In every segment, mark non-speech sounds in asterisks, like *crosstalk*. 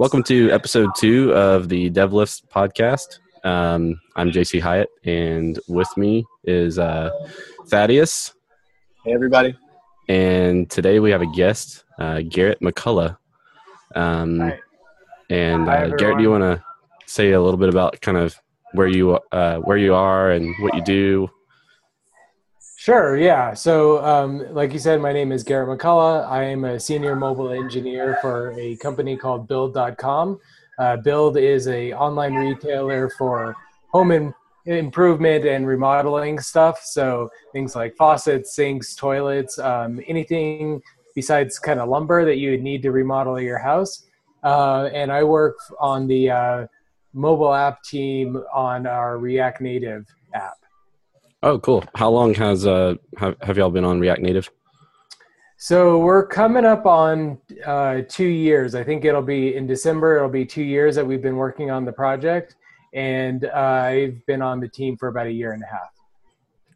Welcome to episode two of the DevLifts podcast. Um, I'm JC Hyatt, and with me is uh, Thaddeus. Hey, everybody. And today we have a guest, uh, Garrett McCullough. Um, Hi. And Hi, uh, Garrett, do you want to say a little bit about kind of where you uh, where you are and what you do? Sure, yeah. So, um, like you said, my name is Garrett McCullough. I am a senior mobile engineer for a company called Build.com. Uh, Build is a online retailer for home im- improvement and remodeling stuff. So things like faucets, sinks, toilets, um, anything besides kind of lumber that you would need to remodel your house. Uh, and I work on the uh, mobile app team on our React Native app. Oh, cool. How long has uh have, have y'all been on React Native? So we're coming up on uh, two years. I think it'll be in December. It'll be two years that we've been working on the project, and uh, I've been on the team for about a year and a half.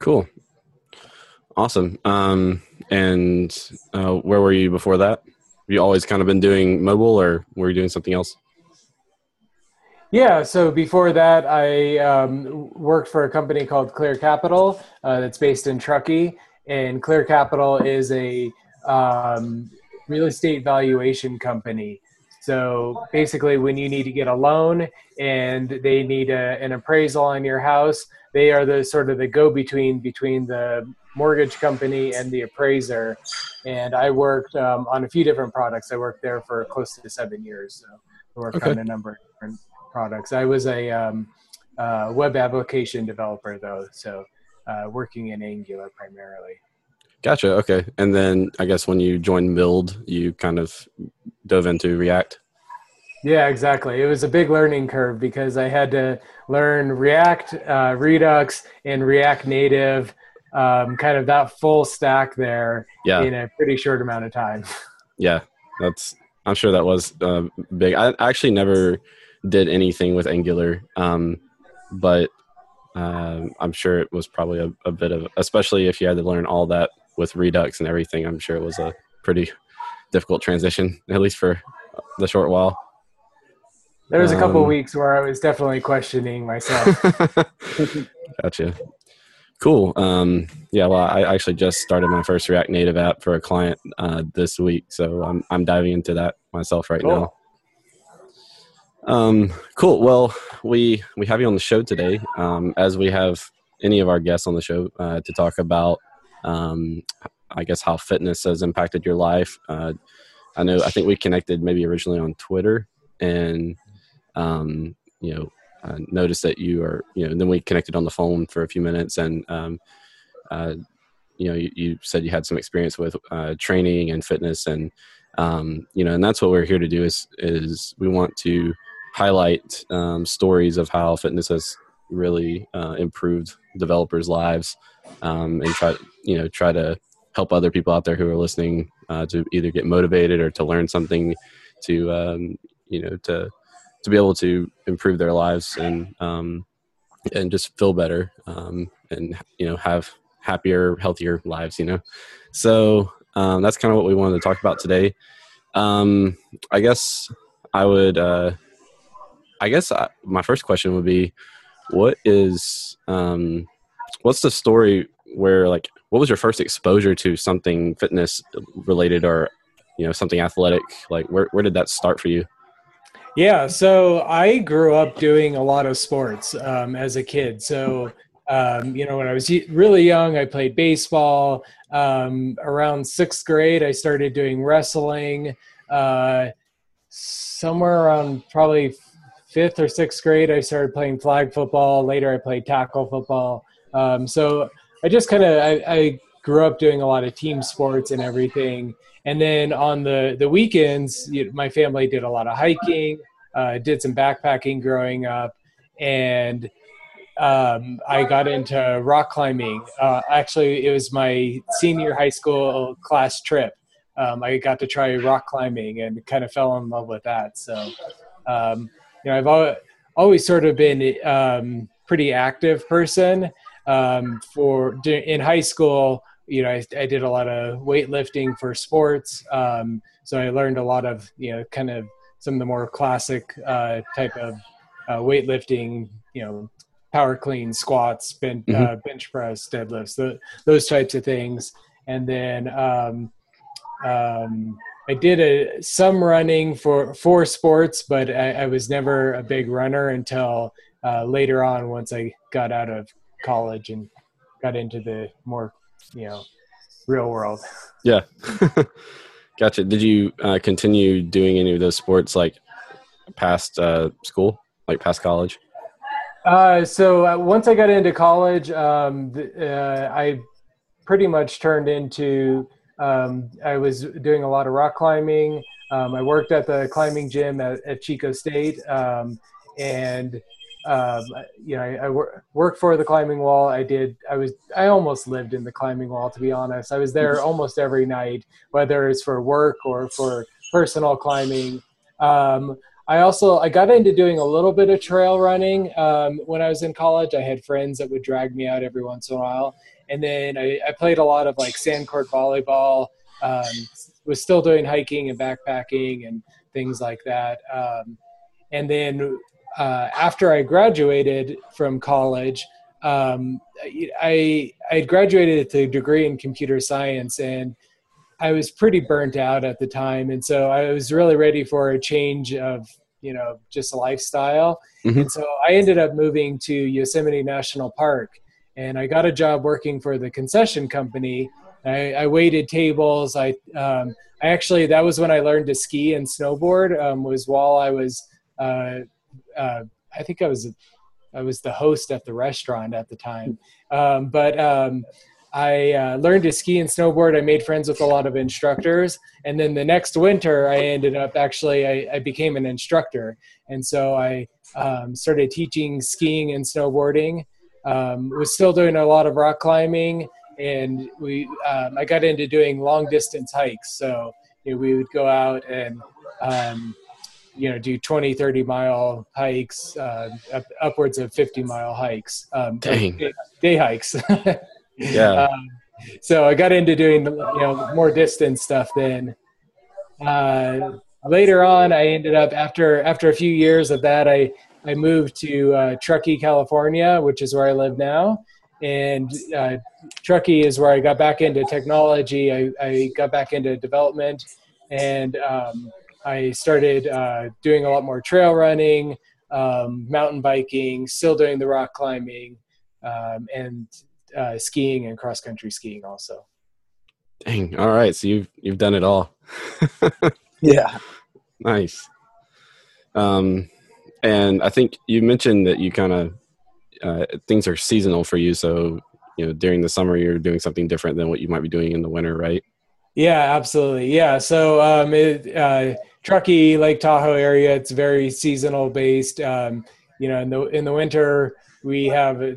Cool. Awesome. Um, and uh, where were you before that? you always kind of been doing mobile, or were you doing something else? Yeah. So before that, I um, worked for a company called Clear Capital uh, that's based in Truckee, and Clear Capital is a um, real estate valuation company. So basically, when you need to get a loan and they need a, an appraisal on your house, they are the sort of the go-between between the mortgage company and the appraiser. And I worked um, on a few different products. I worked there for close to seven years. So I worked Okay. on a number of different products. I was a um, uh, web application developer though, so uh, working in Angular primarily. Gotcha. Okay. And then I guess when you joined Build, you kind of dove into React. Yeah, exactly. It was a big learning curve because I had to learn React, uh, Redux, and React Native, um, kind of that full stack there Yeah. in a pretty short amount of time. *laughs* Yeah. That's. I'm sure that was uh, big. I actually never did anything with Angular, um, but um, I'm sure it was probably a, a bit of, especially if you had to learn all that with Redux and everything. I'm sure it was a pretty difficult transition, at least for the short while. There was a couple Um, weeks where I was definitely questioning myself. *laughs* gotcha. Cool. Um, yeah, well, I actually just started my first React Native app for a client uh, this week, so I'm I'm diving into that myself right now. Um, cool. Well, we we have you on the show today, um, as we have any of our guests on the show uh, to talk about, um, I guess how fitness has impacted your life. Uh, I know. I think we connected maybe originally on Twitter, and um, you know, uh, noticed that you are, you know, then we connected on the phone for a few minutes, and um, uh, you know, you, you said you had some experience with uh, training and fitness, and um, you know, and that's what we're here to do is is we want to highlight um, stories of how fitness has really uh, improved developers' lives, um, and try you know try to help other people out there who are listening uh, to either get motivated or to learn something to um, you know to to be able to improve their lives and um, and just feel better um, and you know have happier healthier lives you know? So um, that's kind of what we wanted to talk about today. I guess i would uh, i guess I, my first question would be what is um, what's the story where like what was your first exposure to something fitness related or you know something athletic like where, where did that start for you Yeah, so I grew up doing a lot of sports um, as a kid. So, um, you know, when I was really young, I played baseball. Um, around sixth grade, I started doing wrestling. Uh, somewhere around probably fifth or sixth grade, I started playing flag football. Later, I played tackle football. Um, so I just kind of I, I grew up doing a lot of team sports and everything. And then on the the weekends, you my family did a lot of hiking, uh, did some backpacking growing up, and um, I got into rock climbing. Uh, actually, it was my senior high school class trip. Um, I got to try rock climbing and kind of fell in love with that. So, um, you know, I've al- always sort of been um, pretty active person. Um, for in high school, you know, I, I did a lot of weightlifting for sports. Um, so I learned a lot of, you know, kind of some of the more classic uh, type of uh, weightlifting, you know, power clean, squats, bench, Mhm. uh, bench press, deadlifts, the, those types of things. And then um, um, I did a, some running for for sports, but I, I was never a big runner until uh, later on once I got out of college and got into the more you know real world. Yeah. *laughs* gotcha. Did you uh, continue doing any of those sports like past uh, school, like past college? Uh, so uh, once I got into college, um, th- uh, I pretty much turned into. Um, I was doing a lot of rock climbing. Um, I worked at the climbing gym at, at Chico State, um, and um, you know, I, I wor- worked for the climbing wall. I did. I was. I almost lived in the climbing wall, to be honest. I was there almost every night, whether it's for work or for personal climbing. Um, I also I got into doing a little bit of trail running um, when I was in college. I had friends that would drag me out every once in a while, and then I, I played a lot of like sand court volleyball. Um, was still doing hiking and backpacking and things like that. Um, and then uh, after I graduated from college, um, I I had graduated with a degree in computer science and I was pretty burnt out at the time, and so I was really ready for a change of you know just a lifestyle. Mhm. And so I ended up moving to Yosemite National Park, and I got a job working for the concession company. I, I waited tables. I um, I actually that was when I learned to ski and snowboard. Um, was while I was uh, uh, I think I was I was the host at the restaurant at the time, um, but. Um, I uh, learned to ski and snowboard. I made friends with a lot of instructors, and then the next winter, I ended up actually I, I became an instructor, and so I um, started teaching skiing and snowboarding. Um, was still doing a lot of rock climbing, and we um, I got into doing long distance hikes. So you know, we would go out and um, you know do 20 30 mile hikes uh, up, upwards of 50 mile hikes um, Dang. day, day hikes *laughs* Yeah. um, so I got into doing you know more distance stuff then. Uh, later on, I ended up after after a few years of that, I I moved to uh, Truckee, California, which is where I live now. And uh, Truckee is where I got back into technology. I, I got back into development, and um, I started uh, doing a lot more trail running, um, mountain biking, still doing the rock climbing, um, and uh, skiing and cross country skiing also. Dang. All right. So you've you've done it all. *laughs* Yeah. nice. Um, and I think you mentioned that you kind of uh, things are seasonal for you. So you know during the summer you're doing something different than what you might be doing in the winter, right? Yeah, absolutely. Yeah. So um, it, uh, Truckee, Lake Tahoe area, it's very seasonal based. Um, you know, in the in the winter we have a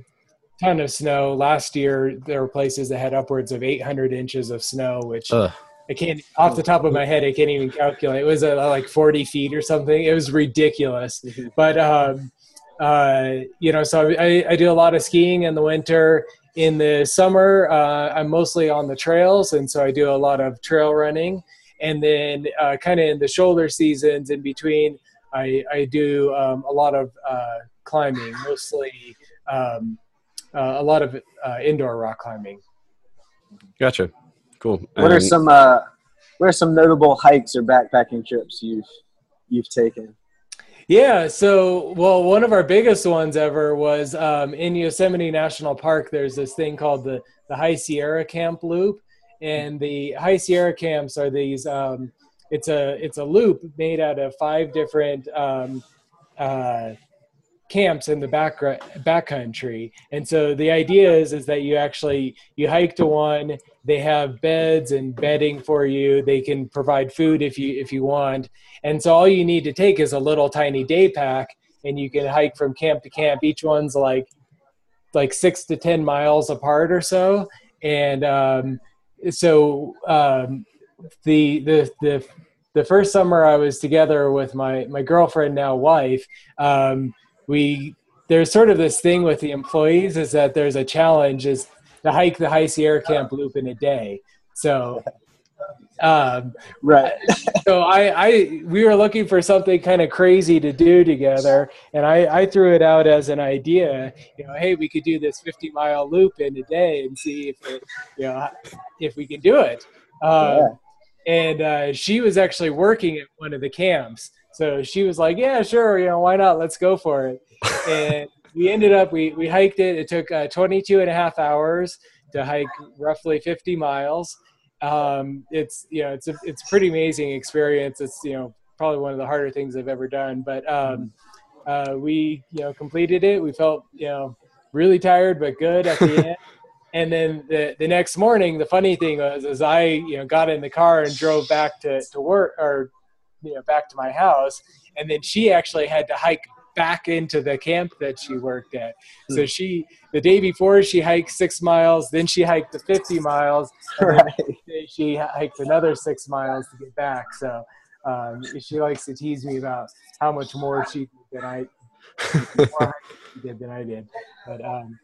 ton of snow. Last year there were places that had upwards of 800 inches of snow, which Ugh. I can't off the top of my head I can't even calculate. It was uh, like 40 feet or something. It was ridiculous. But um, uh, you know, so I, I do a lot of skiing in the winter. In the summer, uh, I'm mostly on the trails, and so I do a lot of trail running. And then, uh, kind of in the shoulder seasons, in between, I, I do um, a lot of uh, climbing, mostly um, uh, a lot of uh, indoor rock climbing. Gotcha. Cool. What are some uh, what are some notable hikes or backpacking trips you've you've taken? Yeah, so well, one of our biggest ones ever was um, in Yosemite National Park. There's this thing called the the High Sierra Camp Loop, and the High Sierra camps are these. Um, it's a it's a loop made out of five different um, uh, camps in the back backcountry, and so the idea is is that you actually you hike to one. They have beds and bedding for you. They can provide food if you if you want and so all you need to take is a little tiny day pack and you can hike from camp to camp. Each one's like like six to ten miles apart or so. And um, so um, the the the the first summer I was together with my my girlfriend now wife, um, we there's sort of this thing with the employees is that there's a challenge is to hike the High Sierra Camp Loop in a day. So Um, Right. so I, I, we were looking for something kind of crazy to do together, and I, I threw it out as an idea. You know, hey, we could do this 50 mile loop in a day and see if it, you know, if we can do it. Um, Yeah. And uh, she was actually working at one of the camps, so she was like, "Yeah, sure, you know, why not? Let's go for it." *laughs* and we ended up we we hiked it. It took uh, 22 and a half hours to hike roughly 50 miles um, it's you know it's a it's a pretty amazing experience. It's you know probably one of the harder things I've ever done, but um, uh, we you know completed it. We felt you know really tired but good at the *laughs* end. And then the the next morning, the funny thing was, as I you know got in the car and drove back to to work or you know back to my house, and then she actually had to hike back into the camp that she worked at. So she the day before she hiked six miles, then she hiked the 50 miles, and then Right. she hiked another six miles to get back. So um, she likes to tease me about how much more she did than I she did than I did. But um,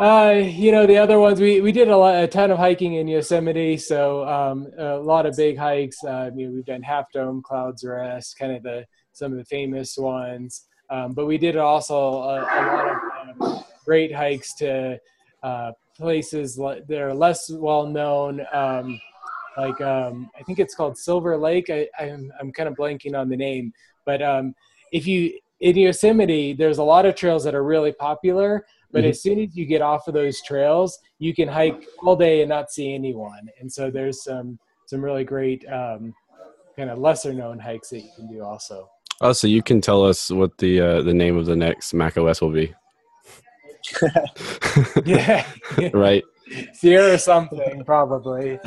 uh, you know, the other ones we, we did a, lot, a ton of hiking in Yosemite. So um, a lot of big hikes. Uh, I mean, we've done Half Dome, Clouds Rest, kind of the some of the famous ones. Um, but we did also a, a lot of um, great hikes to uh, places le- that are less well known. Um, like um, I think it's called Silver Lake. I, I'm I'm kind of blanking on the name, but um, if you in Yosemite, there's a lot of trails that are really popular. But Mhm. as soon as you get off of those trails, you can hike all day and not see anyone. And so there's some some really great um, kind of lesser known hikes that you can do also. Oh, so you can tell us what the uh, the name of the next Mac OS will be, *laughs* Yeah, right? Sierra something probably.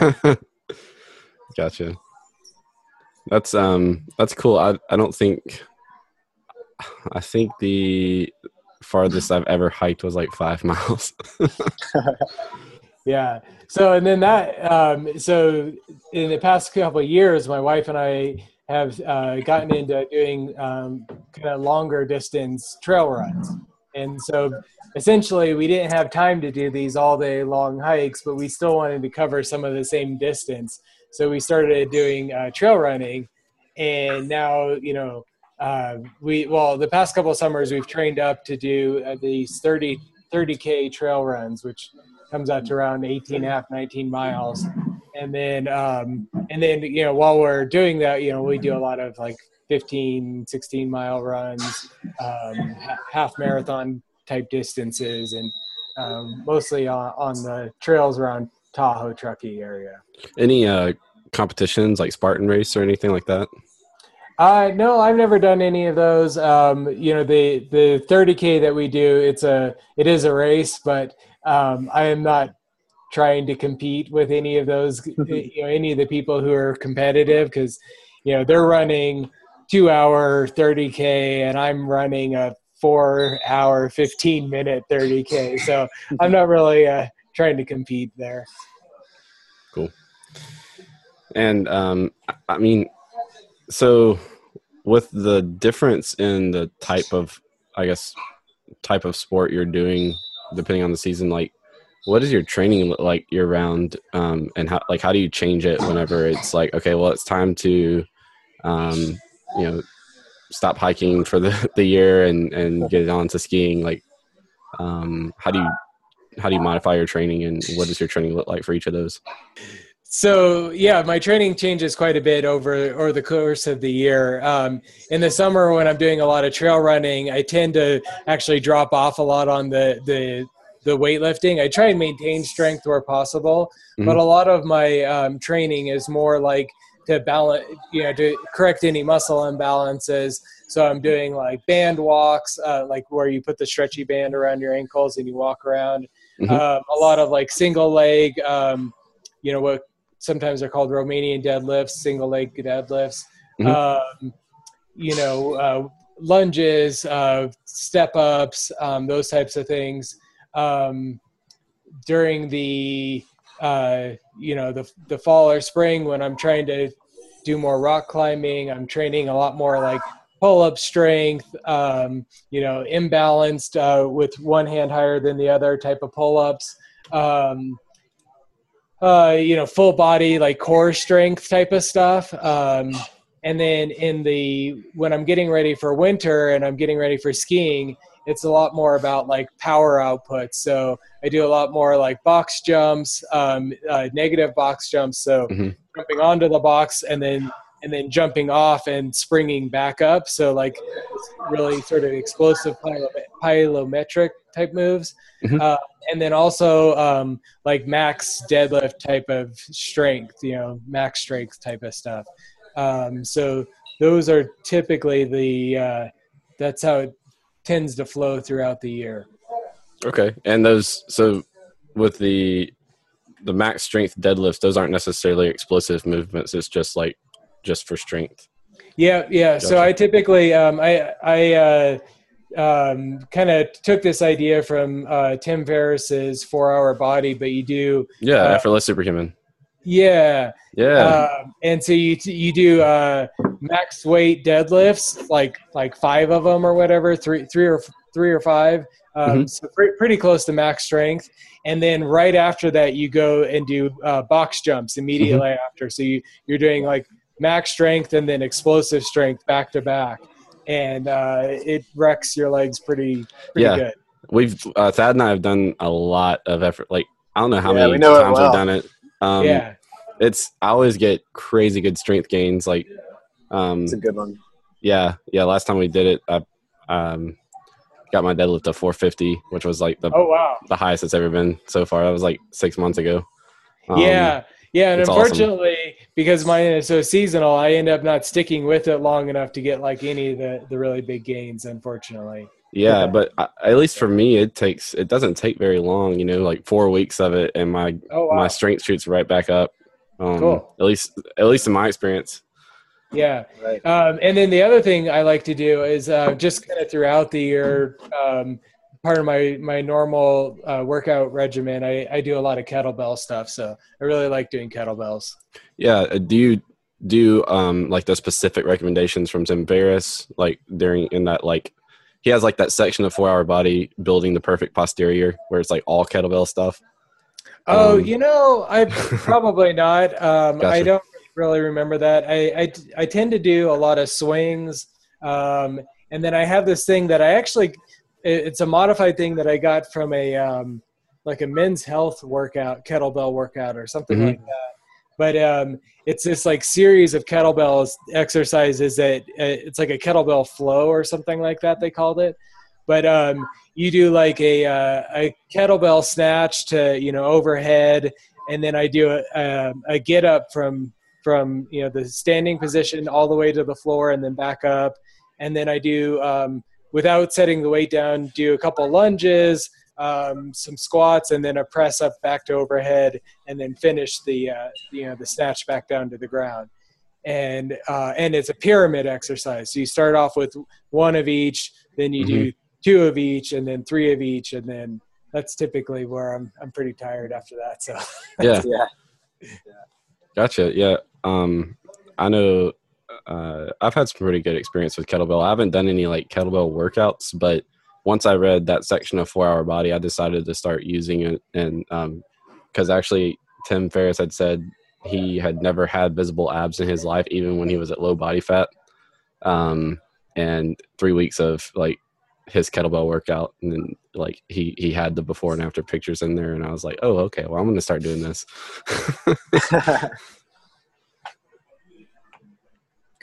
*laughs* gotcha. That's um that's cool. I I don't think I think the farthest I've ever hiked was like five *laughs* miles. Yeah. So and then that um, so in the past couple of years, my wife and I have uh, gotten into doing um, kind of longer distance trail runs, and so essentially we didn't have time to do these all day long hikes, but we still wanted to cover some of the same distance. So we started doing uh, trail running, and now you know uh, we well the past couple of summers we've trained up to do uh, these 30 30k trail runs, which comes out to around 18 and a half 19 miles and then um and then you know while we're doing that you know we do a lot of like 15 16 mile runs um half marathon type distances and um, mostly on, on the trails around tahoe truckee area Any uh competitions like Spartan race or anything like that? Uh, no, I've never done any of those. Um, you know, the the 30k that we do, it's a it is a race, but um, I am not trying to compete with any of those, *laughs* you know, any of the people who are competitive because, you know, they're running two hour 30k and I'm running a four hour 15 minute 30k. So *laughs* I'm not really uh, trying to compete there. Cool. And um, I- I mean, so with the difference in the type of, I guess, type of sport you're doing, depending on the season, like, what does your training like year round? Um, and how, like, how do you change it whenever it's like, okay, well, it's time to, um, you know, stop hiking for the, *laughs* the year and, and get on to skiing? Like, um, how do you, how do you modify your training and what does your training look like for each of those? So yeah, my training changes quite a bit over over the course of the year. Um, in the summer, when I'm doing a lot of trail running, I tend to actually drop off a lot on the the the weightlifting. I try and maintain strength where possible, but Mhm. a lot of my um, training is more like to balance, you know, to correct any muscle imbalances. So I'm doing like band walks, uh, like where you put the stretchy band around your ankles and you walk around. Mhm. Um, a lot of like single leg, um, you know, what sometimes they're called Romanian deadlifts, single leg deadlifts. Mhm. Um, you know, uh, lunges, uh, step ups, um, those types of things. Um, during the uh, you know the the fall or spring when I'm trying to do more rock climbing, I'm training a lot more like pull up strength. Um, you know, imbalanced uh, with one hand higher than the other type of pull ups. Um, uh, you know, full body like core strength type of stuff. Um, and then in the when I'm getting ready for winter and I'm getting ready for skiing, it's a lot more about like power output. So I do a lot more like box jumps, um, uh, negative box jumps. So Mhm. jumping onto the box and then and then jumping off and springing back up. So like really sort of explosive pylo- plyometric type moves. Mhm. Uh, and then also um, like max deadlift type of strength, you know, max strength type of stuff. Um, so those are typically the uh, that's how tends to flow throughout the year. Okay, and those so with the the max strength deadlifts, those aren't necessarily explosive movements. It's just like just for strength. Yeah, yeah. So I typically um, I I uh, um, kind of took this idea from uh, Tim Ferriss's Four Hour Body, but you do Yeah, Uh, effortless superhuman. Yeah, Yeah, um, and so you you do uh, max weight deadlifts, like like five of them or whatever, three three or three or five. Um, Mhm. So pre- pretty close to max strength, and then right after that you go and do uh, box jumps immediately after. So you you're doing like max strength and then explosive strength back to back, and uh, it wrecks your legs pretty pretty Yeah. good. we've uh, Thad and I have done a lot of effort. Like I don't know how Yeah, many know times well. we've done it. Um, yeah, it's I always get crazy good strength gains. Like, um, It's a good one. yeah, yeah. Last time we did it, I um, got my deadlift to 450, which was like the oh wow. the highest it's ever been so far. That was like six months ago. Um, yeah, yeah, and it's awesome. unfortunately, because mine is so seasonal, I end up not sticking with it long enough to get like any of the the really big gains. Unfortunately, Yeah, Okay. but I, at least for me, it takes it doesn't take very long. You know, like four weeks of it, and my oh wow, my strength shoots right back up. Um, Cool. At least, at least in my experience. yeah. Right. Um, and then the other thing I like to do is uh, just kind of throughout the year, um, part of my my normal uh, workout regimen, I, I do a lot of kettlebell stuff. So I really like doing kettlebells. Yeah. uh, Do you do um like the specific recommendations from Tim Ferriss, like during in that like he has like that section of four hour body building the perfect posterior where it's like all kettlebell stuff. Oh, Um, you know, I *laughs* probably not. Um, I don't really remember that. I, I I tend to do a lot of swings, um, and then I have this thing that I actually it- it's a modified thing that I got from a um, like a men's health workout, kettlebell workout or something Mhm. like that. But um, it's this like series of kettlebells exercises that uh, it's like a kettlebell flow or something like that they called it. But um, you do like a uh, a kettlebell snatch to you know overhead, and then I do a, a, a get up from from you know the standing position all the way to the floor and then back up, and then I do um, without setting the weight down, do a couple lunges, um, some squats, and then a press up back to overhead, and then finish the uh, you know the snatch back down to the ground. And uh, and it's a pyramid exercise. So you start off with one of each, then you do two of each, and then three of each, and then that's typically where I'm I'm pretty tired after that. So *laughs* Yeah. Yeah. Gotcha. Yeah. Um, I know. Uh, I've had some pretty good experience with kettlebell. I haven't done any like kettlebell workouts, but once I read that section of Four Hour Body, I decided to start using it, and because actually Tim Ferriss had said he had never had visible abs in his life, even when he was at low body fat. Um, and three weeks of like his kettlebell workout, and then like he he had the before and after pictures in there, and I was like, oh, okay, well, I'm gonna start doing this. *laughs* *laughs*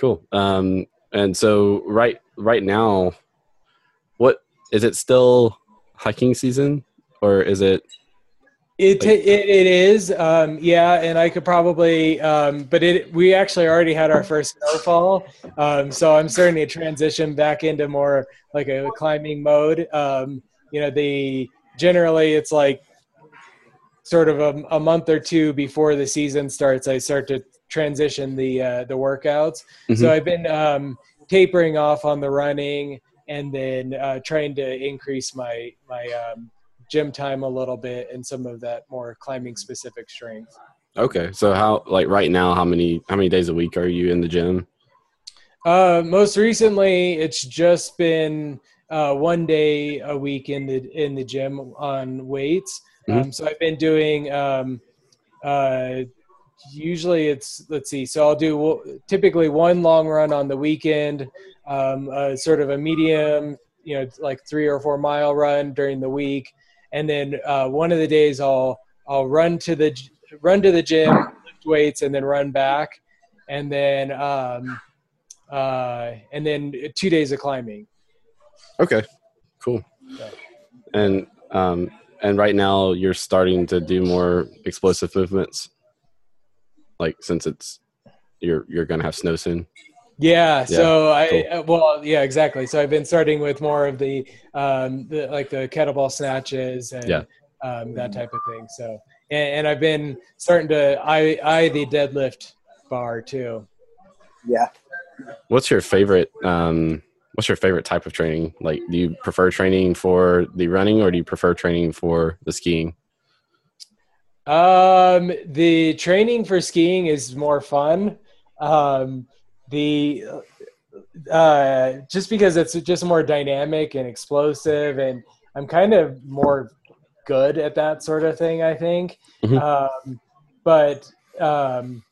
Cool. Um, and so right right now, is it still hiking season or is it? It, it it is, um, yeah, and I could probably, um, but it we actually already had our first snowfall, um, so I'm starting to transition back into more like a climbing mode. Um, you know, the generally it's like sort of a, a month or two before the season starts, I start to transition the uh, the workouts. So Mhm. I've been um, tapering off on the running, and then uh, trying to increase my my um, gym time a little bit and some of that more climbing specific strength. Okay. So how like right now, how many how many days a week are you in the gym? Uh, most recently, it's just been uh, one day a week in the in the gym on weights. Um, so I've been doing um, uh, usually it's let's see. So I'll do typically one long run on the weekend, um, a sort of a medium, you know, like three or four mile run during the week, and then uh, one of the days I'll I'll run to the run to the gym, lift weights, and then run back, and then um, uh, and then two days of climbing. Okay, cool. And um, and right now you're starting to do more explosive movements, like since it's you're you're gonna have snow soon. Yeah, yeah, so I cool. Uh, well yeah exactly. So I've been starting with more of the um the, like the kettlebell snatches and yeah. um, that type of thing. So and, and I've been starting to eye eye the deadlift bar too. Yeah. What's your favorite um what's your favorite type of training? Like do you prefer training for the running or do you prefer training for the skiing? Um the training for skiing is more fun. Um the uh, just because it's just more dynamic and explosive, and I'm kind of more good at that sort of thing. I think, mm-hmm. um, but um,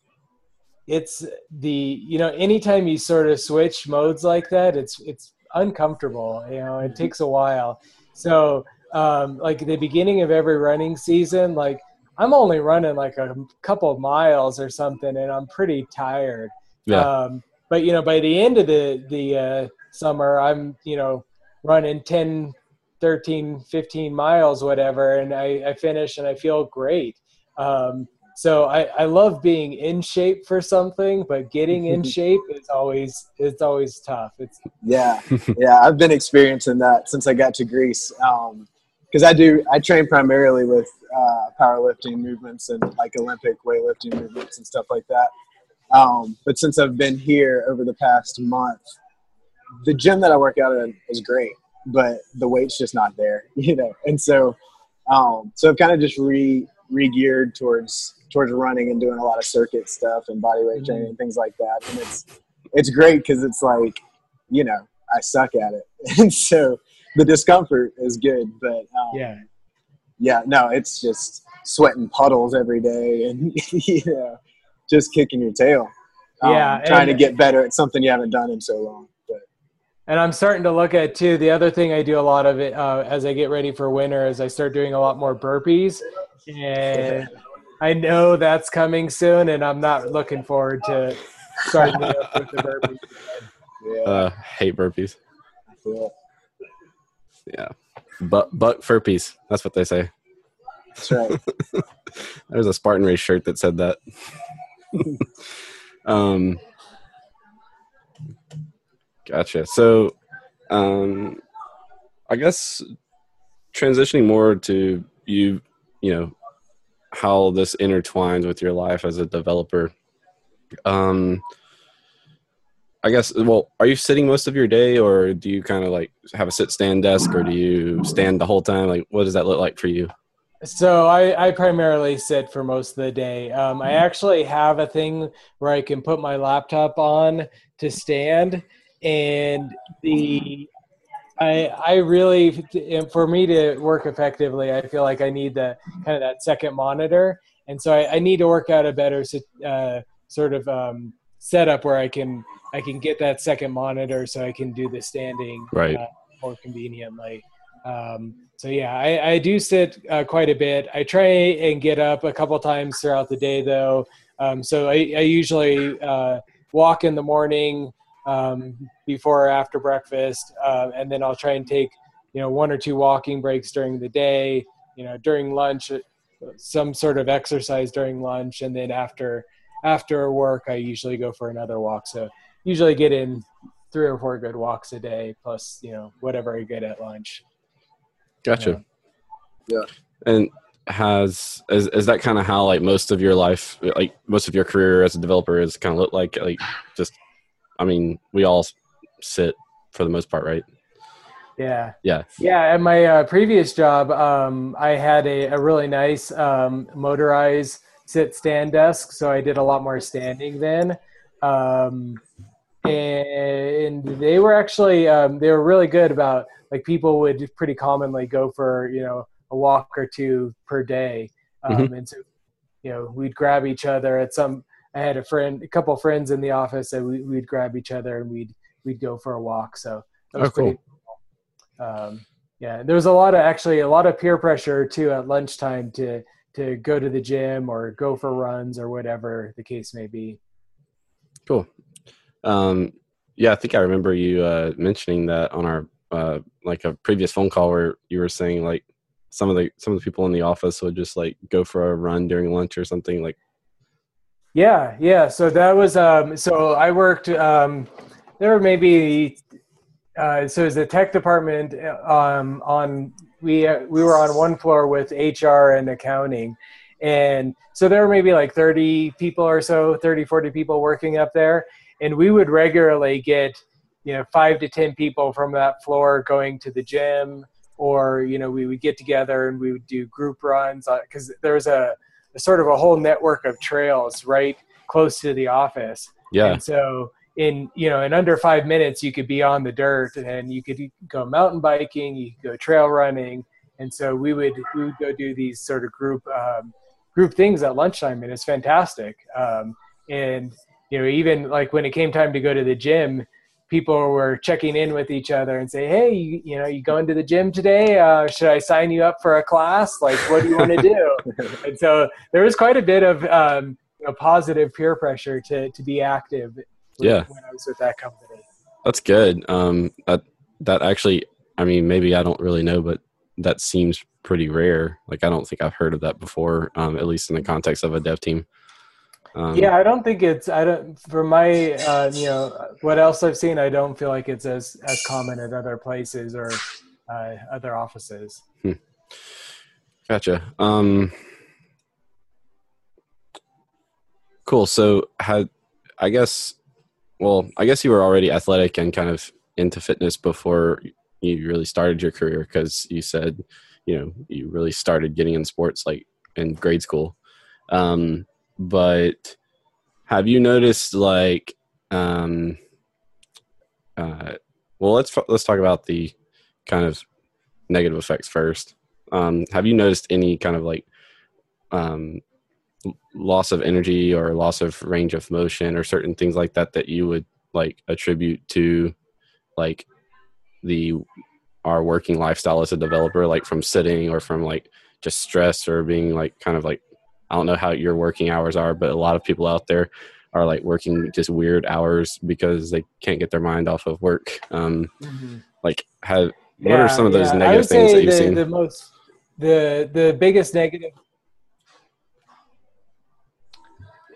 it's the you know anytime you sort of switch modes like that, it's it's uncomfortable. You know, it takes a while. So um, like the beginning of every running season, like I'm only running like a couple of miles or something, and I'm pretty tired. Yeah. Um, but you know by the end of the the uh, summer i'm you know running 10 13 15 miles whatever and i, I finish and i feel great. Um, so I, I love being in shape for something but getting in *laughs* shape is always it's always tough. It's yeah. *laughs* Yeah i've been experiencing that since i got to greece because um, i do i train primarily with uh, powerlifting movements and like olympic weightlifting movements and stuff like that um, but since I've been here over the past month, the gym that I work out in is great, but the weight's just not there, *laughs* you know. And so, um, so I've kind of just re re geared towards towards running and doing a lot of circuit stuff and body weight training and things like that. And it's it's great because it's like, you know, I suck at it, *laughs* and so the discomfort is good. But um, yeah, yeah, no, it's just sweating puddles every day, and *laughs* you know just kicking your tail. Um, yeah, trying to get better at something you haven't done in so long. But. And I'm starting to look at too. The other thing I do a lot of it uh, as I get ready for winter is I start doing a lot more burpees, and I know that's coming soon, and I'm not looking forward to starting up with the burpees. Yeah. Uh, hate burpees. Yeah. yeah. But butt burpees. That's what they say. That's right. *laughs* There's a Spartan race shirt that said that. *laughs* um, gotcha. So, um, I guess transitioning more to you, you know, how this intertwines with your life as a developer. Um, I guess. Well, are you sitting most of your day, or do you kind of like have a sit stand desk, or do you stand the whole time? Like, what does that look like for you? So I, I primarily sit for most of the day. Um, I actually have a thing where I can put my laptop on to stand, and the I I really for me to work effectively, I feel like I need the kind of that second monitor, and so I, I need to work out a better uh, sort of um, setup where I can I can get that second monitor so I can do the standing right. uh, more conveniently. Um, so yeah, I, I do sit uh, quite a bit. I try and get up a couple times throughout the day though. Um, so I, I usually uh, walk in the morning um, before or after breakfast, uh, and then I'll try and take you know one or two walking breaks during the day. You know during lunch, uh, some sort of exercise during lunch, and then after after work, I usually go for another walk. So usually get in three or four good walks a day, plus you know whatever I get at lunch. Gotcha. Yeah. yeah. And has is is that kind of how like most of your life, like most of your career as a developer, is kind of look like like just, I mean, we all sit for the most part, right? Yeah. Yeah. Yeah. At my uh, previous job, um, I had a, a really nice um, motorized sit stand desk, so I did a lot more standing then. Um, and they were actually um, they were really good about like people would pretty commonly go for you know a walk or two per day um, mm-hmm. and so you know we'd grab each other at some. I had a friend, a couple friends in the office, and we, we'd grab each other and we'd we'd go for a walk. So that was Oh, cool. pretty. Cool. Um, yeah, there was a lot of actually a lot of peer pressure too at lunchtime to to go to the gym or go for runs or whatever the case may be. Cool. Um, yeah, I think I remember you uh, mentioning that on our uh, like a previous phone call where you were saying like some of the some of the people in the office would just like go for a run during lunch or something like Yeah, yeah. So that was um so I worked um there were maybe uh so as the tech department um on we uh, we were on one floor with HR and accounting and so there were maybe like 30 people or so 30 40 people working up there and we would regularly get you know 5 to 10 people from that floor going to the gym or you know we would get together and we would do group runs because there was a a sort of a whole network of trails right close to the office. yeah And so in you know in under five minutes you could be on the dirt and you could go mountain biking, you could go trail running, and so we would we would go do these sort of group um, group things at lunchtime, and it's fantastic. Um, and you know even like when it came time to go to the gym. People were checking in with each other and say, "Hey, you, you know, you going to the gym today? Uh, should I sign you up for a class? Like, what do you want to do?" *laughs* and so there was quite a bit of um, you know, positive peer pressure to to be active. when- Yeah. when I was with that company. that's good um that that actually i mean maybe i don't really know but that seems pretty rare like i don't think i've heard of that before um at least in the context of a dev team um, Yeah, I don't think it's. I don't. For my, uh, you know, what else I've seen, I don't feel like it's as as common at other places or uh, other offices. Gotcha. Um, cool. So, had I guess, well, I guess you were already athletic and kind of into fitness before you really started your career because you said, you know, you really started getting in sports like in grade school. Um, but have you noticed like, um, uh, well, let's let's talk about the kind of negative effects first. Um, have you noticed any kind of like um, loss of energy or loss of range of motion or certain things like that that you would like attribute to like the our working lifestyle as a developer like from sitting or from like just stress or being like kind of like i don't know how your working hours are but a lot of people out there are like working just weird hours because they can't get their mind off of work um like have what are some of those I negative things that you've the, seen The most, the the biggest negative.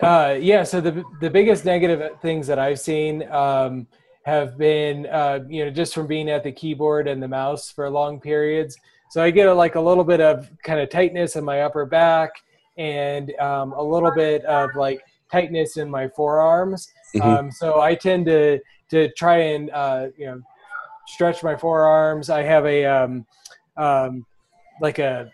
Uh, yeah, so the the biggest negative things that I've seen um, have been, uh, you know, just from being at the keyboard and the mouse for long periods. So I get a, like a little bit of kind of tightness in my upper back and um, a little bit of like tightness in my forearms. Mhm. Um, so I tend to to try and uh, you know stretch my forearms. I have a um, um, like a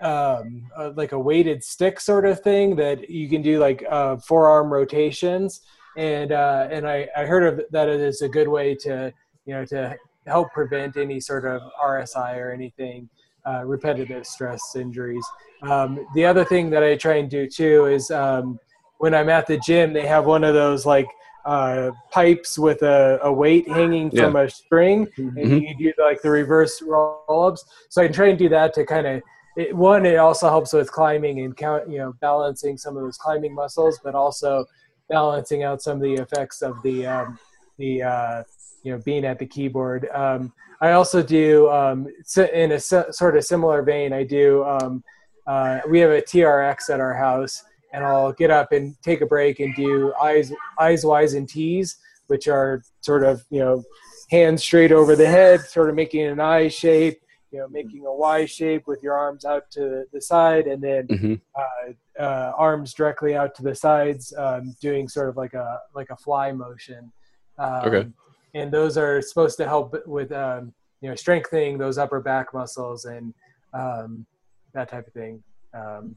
um, uh, like a weighted stick sort of thing that you can do like uh, forearm rotations, and uh, and I, I heard of that it is a good way to you know to help prevent any sort of RSI or anything uh, repetitive stress injuries. Um, the other thing that I try and do too is um, when I'm at the gym, they have one of those like uh, pipes with a, a weight hanging from a string, and Mhm. you do like the reverse roll ups. So I try and do that to kind of it, one. It also helps with climbing and count, you know, balancing some of those climbing muscles, but also balancing out some of the effects of the um, the uh, you know being at the keyboard. Um, I also do um, in a sort of similar vein. I do. Um, uh, we have a TRX at our house, and I'll get up and take a break and do eyes, eyes, wise, and T's, which are sort of you know hands straight over the head, sort of making an eye shape, you know, making a Y shape with your arms out to the side, and then Mhm. uh, uh, arms directly out to the sides, um, doing sort of like a like a fly motion. Um, Okay. And those are supposed to help with um, you know strengthening those upper back muscles and um, that type of thing. Um,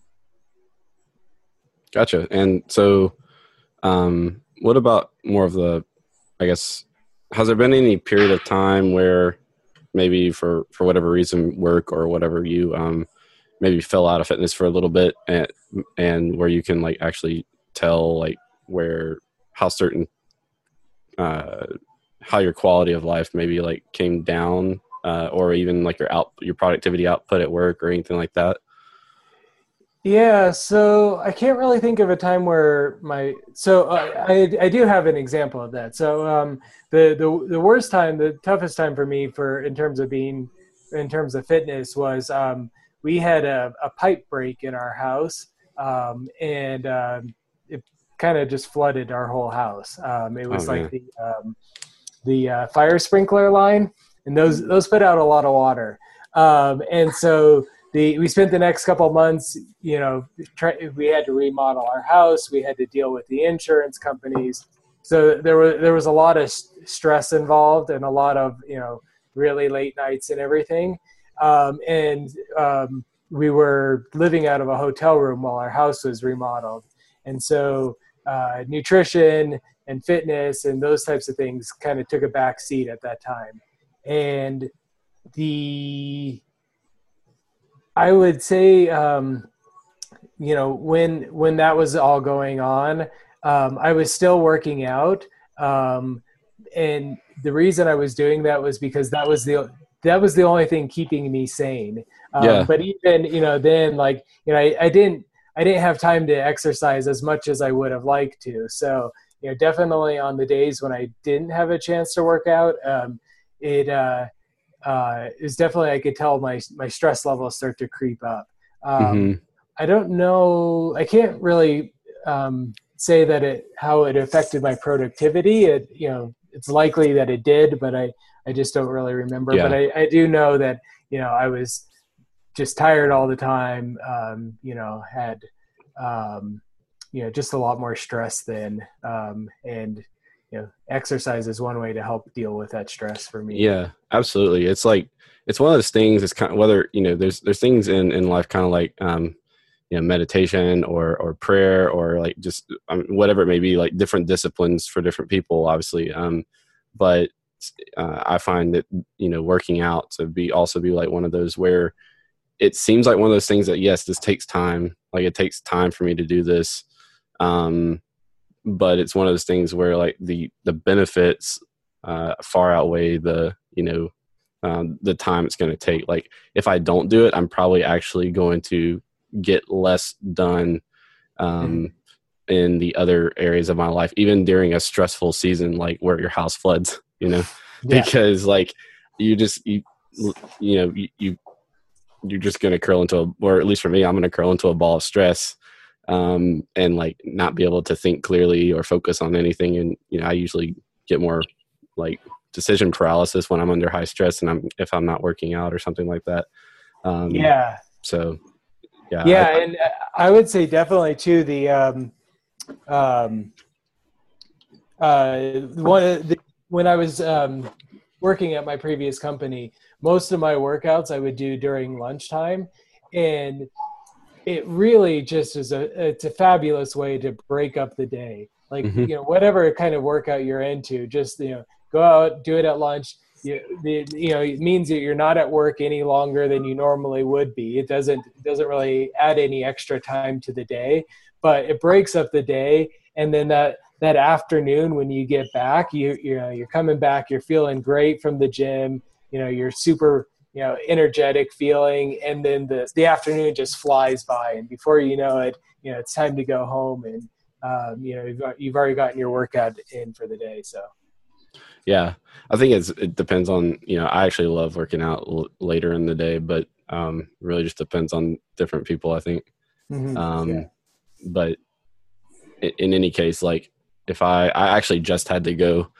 Gotcha. And so, um, what about more of the, I guess, has there been any period of time where maybe for, for whatever reason, work or whatever you, um, maybe fell out of fitness for a little bit and and where you can like actually tell like where how certain uh how your quality of life maybe like came down uh or even like your out your productivity output at work or anything like that yeah, so I can't really think of a time where my so uh, I I do have an example of that. So um, the the the worst time, the toughest time for me for in terms of being in terms of fitness was um, we had a, a pipe break in our house um, and um, it kind of just flooded our whole house. Um, it was oh, like the um, the uh, fire sprinkler line, and those those put out a lot of water, um, and so the we spent the next couple months you know try, we had to remodel our house we had to deal with the insurance companies. So there was there was a lot of stress involved and a lot of you know really late nights and everything. Um, and um, we were living out of a hotel room while our house was remodeled. And so uh, nutrition and fitness and those types of things kind of took a back seat at that time and the I would say, um, you know, when when that was all going on, um, I was still working out, um, and the reason I was doing that was because that was the that was the only thing keeping me sane. Um, yeah. But even you know then like you know I, I didn't I didn't have time to exercise as much as I would have liked to. So you know definitely on the days when I didn't have a chance to work out, um, it uh, uh, is definitely I could tell my my stress levels start to creep up. Um, mm-hmm. I don't know. I can't really um, say that it how it affected my productivity. It you know it's likely that it did, but I I just don't really remember. Yeah. But I, I do know that you know I was just tired all the time. Um, you know had um, you know just a lot more stress then um, and you know exercise is one way to help deal with that stress for me. Yeah absolutely. It's like it's one of those things it's kind of whether you know there's there's things in in life kind of like um you know meditation or or prayer or like just um, whatever it may be like different disciplines for different people obviously um but uh, i find that you know working out to be also be like one of those where it seems like one of those things that yes this takes time like it takes time for me to do this um but it's one of those things where like the the benefits uh, far outweigh the you know um, the time it's going to take. Like if I don't do it, I'm probably actually going to get less done um, mm in the other areas of my life, even during a stressful season like where your house floods. You know, *laughs* yeah. because like you just you you know you, you you're just going to curl into a, or at least for me, I'm going to curl into a ball of stress um, and like not be able to think clearly or focus on anything. And you know, I usually get more like decision paralysis when I'm under high stress and I'm if I'm not working out or something like that. Um, yeah. So. Yeah. Yeah, I, and I would say definitely too the um, um, uh, one the, when I was um, working at my previous company, most of my workouts I would do during lunchtime, and it really just is a it's a fabulous way to break up the day. Like mm-hmm. you know whatever kind of workout you're into just you know go out do it at lunch. You, you know it means that you're not at work any longer than you normally would be. It doesn't it doesn't really add any extra time to the day but it breaks up the day. And then that that afternoon when you get back you you know you're coming back you're feeling great from the gym you know you're super you know energetic feeling and then the the afternoon just flies by and before you know it you know it's time to go home and um, you know you've, you've already gotten your workout in for the day so yeah i think it's it depends on you know i actually love working out l- later in the day but um really just depends on different people i think mm-hmm. um yeah. but in, in any case like if i i actually just had to go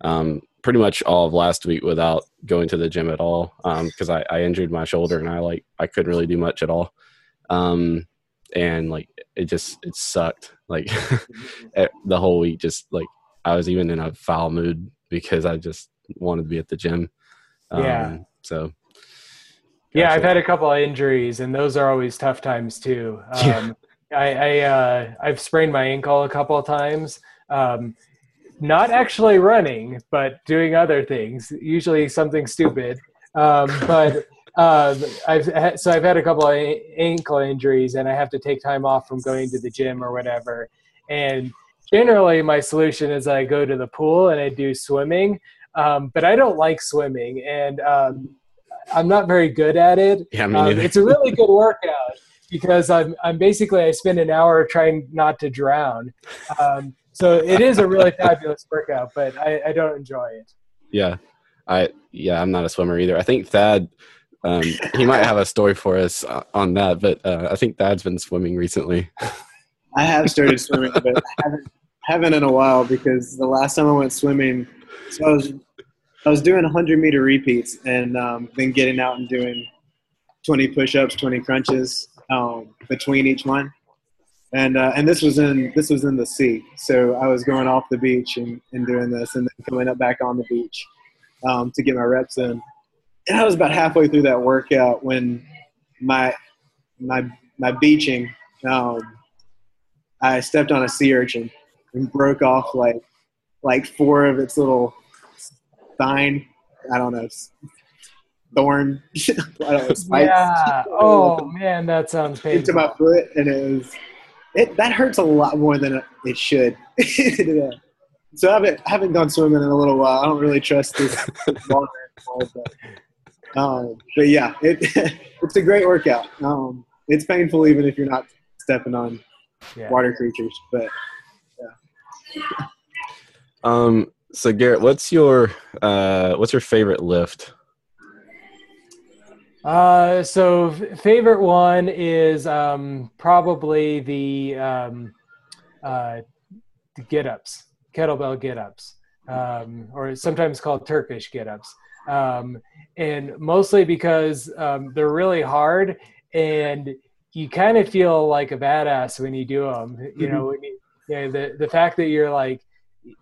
um pretty much all of last week without going to the gym at all because um, I, I, injured my shoulder and I like I couldn't really do much at all. Um, and like it just it sucked like *laughs* the whole week. Just like I was even in a foul mood because I just wanted to be at the gym. Um, yeah. So. Yeah, I've had a couple of injuries, and those are always tough times too. *laughs* Um, yeah. I, I uh, I've sprained my ankle a couple of times. Um, not actually running, but doing other things, usually something stupid. Um, but um, I've had, so I've had a couple of ankle injuries, and I have to take time off from going to the gym or whatever. And generally, my solution is I go to the pool and I do swimming. Um, but I don't like swimming, and um, I'm not very good at it. Yeah, me Um, neither. it's a really good workout because I'm I'm basically I spend an hour trying not to drown. Um, so it is a really fabulous workout, but I, I don't enjoy it. Yeah, I yeah, I'm not a swimmer either. I think Thad, um, he might have a story for us uh, on that, but uh, I think Thad's been swimming recently. I have started swimming, but I haven't, haven't in a while because the last time I went swimming, so I was I was doing 100 meter repeats and um, then getting out and doing 20 push-ups, 20 crunches um, between each one, and uh, and this was in this was in the sea, so I was going off the beach and, and doing this, and then coming up back on the beach um, to get my reps in, and I was about halfway through that workout when my my my beaching. Um, I stepped on a sea urchin and broke off like like four of its little spine. I don't know thorn. *laughs* I don't know spikes Yeah. *laughs* Oh man, that sounds painful. into my foot, and it was it that hurts a lot more than it should. *laughs* So I haven't I haven't gone swimming in a little while. I don't really trust this *laughs* water anymore, but, um, but yeah, it *laughs* it's a great workout. Um, it's painful even if you're not stepping on Yeah. water creatures, but yeah. Um, so Garrett, what's your uh, what's your favorite lift? Uh, so favorite one is um, probably the um, uh, the get ups, kettlebell get ups, um, or sometimes called Turkish get ups. Um, and mostly because um, they're really hard and you kind of feel like a badass when you do them. You know, when you, you know the, the fact that you're like,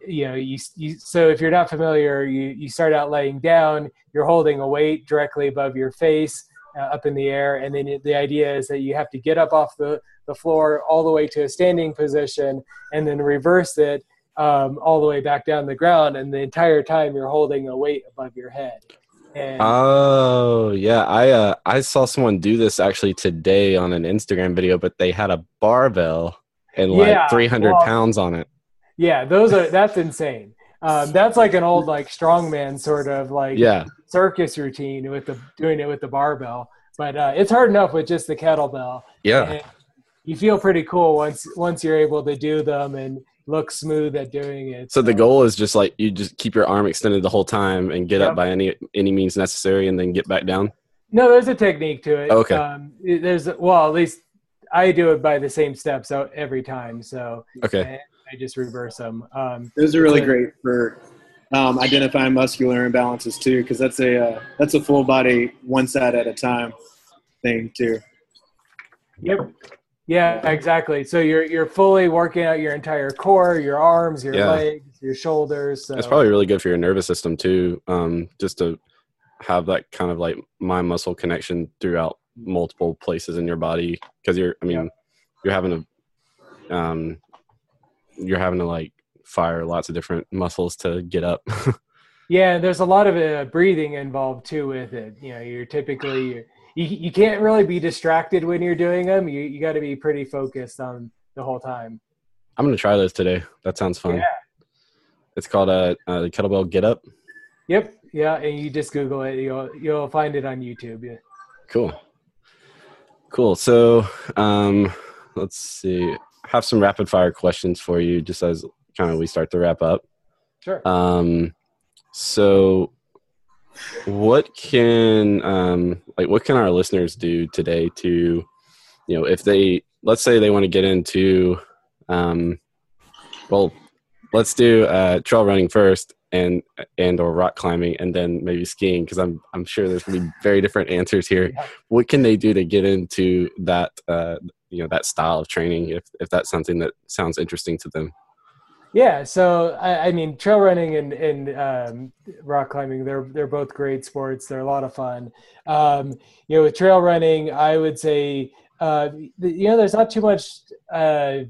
you know, you, you, so if you're not familiar, you, you start out laying down, you're holding a weight directly above your face uh, up in the air. And then the idea is that you have to get up off the, the floor all the way to a standing position and then reverse it um, all the way back down the ground. And the entire time you're holding a weight above your head. And Oh yeah, I uh, I saw someone do this actually today on an Instagram video, but they had a barbell and like Yeah, 300 well- pounds on it. Yeah, those are, that's insane. Um, that's like an old like strongman sort of like Yeah, circus routine with the doing it with the barbell. But uh, it's hard enough with just the kettlebell. yeah, And you feel pretty cool once once you're able to do them and look smooth at doing it. So the goal is just like you just keep your arm extended the whole time and get Yep. up by any any means necessary, and then get back down. No, there's a technique to it. Okay. Um, there's well, at least I do it by the same steps every time. So Okay. I, I just reverse them. Um, those are really great for um, identifying muscular imbalances too, because that's a uh, that's a full body one side at a time thing too. Yep. Yeah, exactly. So you're you're fully working out your entire core, your arms, your Yeah. legs, your shoulders. So. It's probably really good for your nervous system too, um, just to have that kind of like mind muscle connection throughout multiple places in your body. Because you're, I mean, Yeah. you're having a um, you're having to like fire lots of different muscles to get up. *laughs* Yeah, there's a lot of uh, breathing involved too with it. You know, you're typically you, you can't really be distracted when you're doing them. You you got to be pretty focused on the whole time. I'm gonna try those today. That sounds fun. Yeah. It's called a uh, uh, kettlebell get up. Yep. Yeah, and you just Google it. You'll you'll find it on YouTube. Yeah. Cool. Cool. So, um, let's see. Have some rapid fire questions for you, just as kind of we start to wrap up. Sure. Um, so, what can um, like what can our listeners do today to, you know, if they let's say they want to get into, um, well, let's do uh, trail running first and and or rock climbing and then maybe skiing because I'm I'm sure there's gonna be very different answers here. *laughs* Yeah. What can they do to get into that uh, you know that style of training if if that's something that sounds interesting to them? Yeah, so I, I mean, trail running and, and um, rock climbing, they're they're both great sports. They're a lot of fun. Um, you know, with trail running, I would say, uh, you know, there's not too much uh,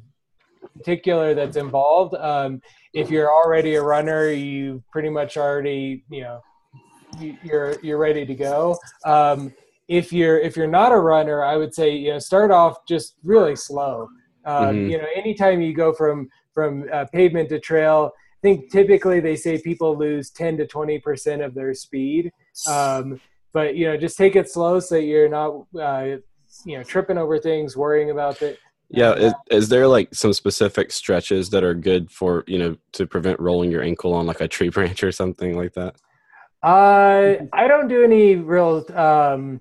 particular that's involved. Um, if you're already a runner, you pretty much already, you know, you, you're you're ready to go. Um, if you're if you're not a runner, I would say you know start off just really slow. Um, mm-hmm. You know, anytime you go from from uh, pavement to trail, I think typically they say people lose 10 to 20 percent of their speed. Um, but you know, just take it slow so you're not uh, you know tripping over things, worrying about it. Yeah, is, is, there like some specific stretches that are good for you know to prevent rolling your ankle on like a tree *laughs* branch or something like that? Uh, I don't do any real um,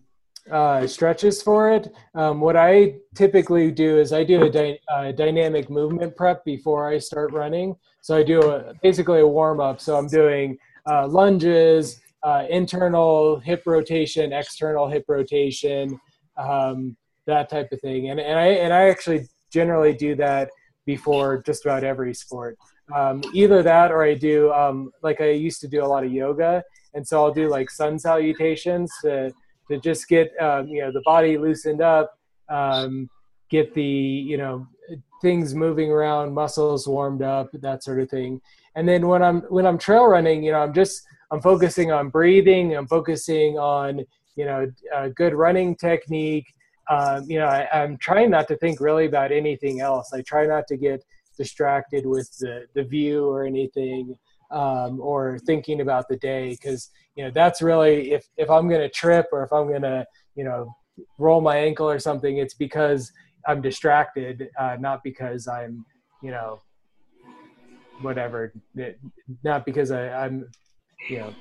uh, stretches for it. Um, what I typically do is I do a dy- uh, dynamic movement prep before I start running. So I do a, basically a warm up. So I'm doing uh, lunges, uh, internal hip rotation, external hip rotation, um, that type of thing. And, and I and I actually generally do that before just about every sport. Um, either that or I do um, like I used to do a lot of yoga, and so I'll do like sun salutations to to just get um, you know the body loosened up, um, get the you know things moving around, muscles warmed up, that sort of thing. And then when I'm when I'm trail running, you know, I'm just I'm focusing on breathing. I'm focusing on you know a good running technique. Um, you know, I, I'm trying not to think really about anything else. I try not to get distracted with the the view or anything um, or thinking about the day because you know that's really if if I'm going to trip or if I'm going to you know roll my ankle or something, it's because I'm distracted, uh, not because I'm you know whatever, not because I, I'm you know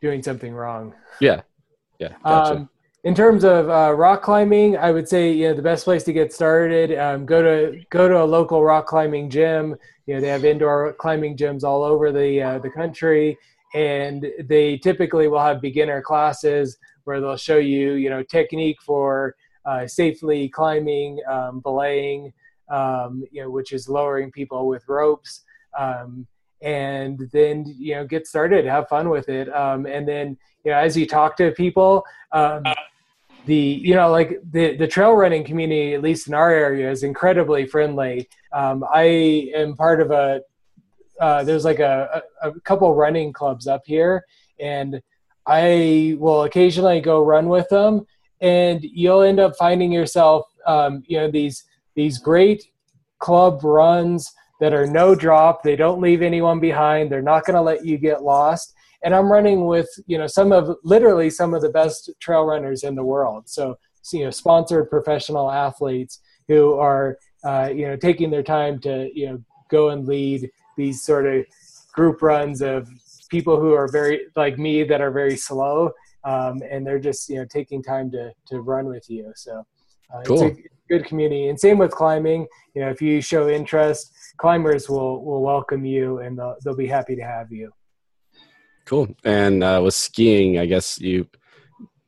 doing something wrong. Yeah, yeah. Gotcha. Um, in terms of uh, rock climbing, I would say you know the best place to get started. Um, go to go to a local rock climbing gym. You know they have indoor climbing gyms all over the uh, the country, and they typically will have beginner classes where they'll show you you know technique for uh, safely climbing, um, belaying, um, you know, which is lowering people with ropes, um, and then you know get started, have fun with it, um, and then you know as you talk to people um, the you know like the the trail running community at least in our area is incredibly friendly. Um, i am part of a uh, there's like a, a, a couple running clubs up here and i will occasionally go run with them and you'll end up finding yourself um, you know these these great club runs that are no drop. They don't leave anyone behind. They're not going to let you get lost and I'm running with you know some of literally some of the best trail runners in the world. So you know sponsored professional athletes who are uh, you know taking their time to you know go and lead these sort of group runs of people who are very like me that are very slow um, and they're just you know taking time to to run with you so uh, cool. it's a good community and same with climbing you know if you show interest climbers will will welcome you and they'll, they'll be happy to have you Cool. And uh, with skiing, I guess you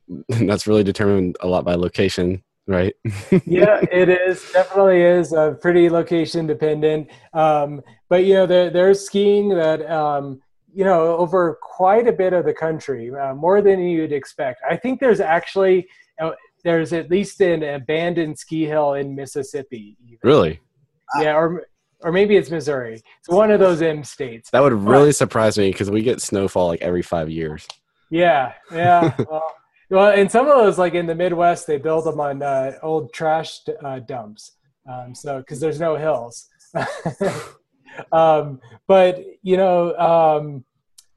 *laughs* that's really determined a lot by location, right? *laughs* yeah, it is. Definitely is uh, pretty location dependent. Um, but you know, there, there's skiing that um, you know over quite a bit of the country, uh, more than you'd expect. I think there's actually uh, there's at least an abandoned ski hill in Mississippi. Even. Really? Yeah, or or maybe it's Missouri. It's one of those M states. That would really but, surprise me because we get snowfall like every five years. Yeah, yeah. well, well, in some of those, like in the Midwest, they build them on uh, old trash uh, dumps. Um, so because there's no hills. *laughs* um, but you know, um,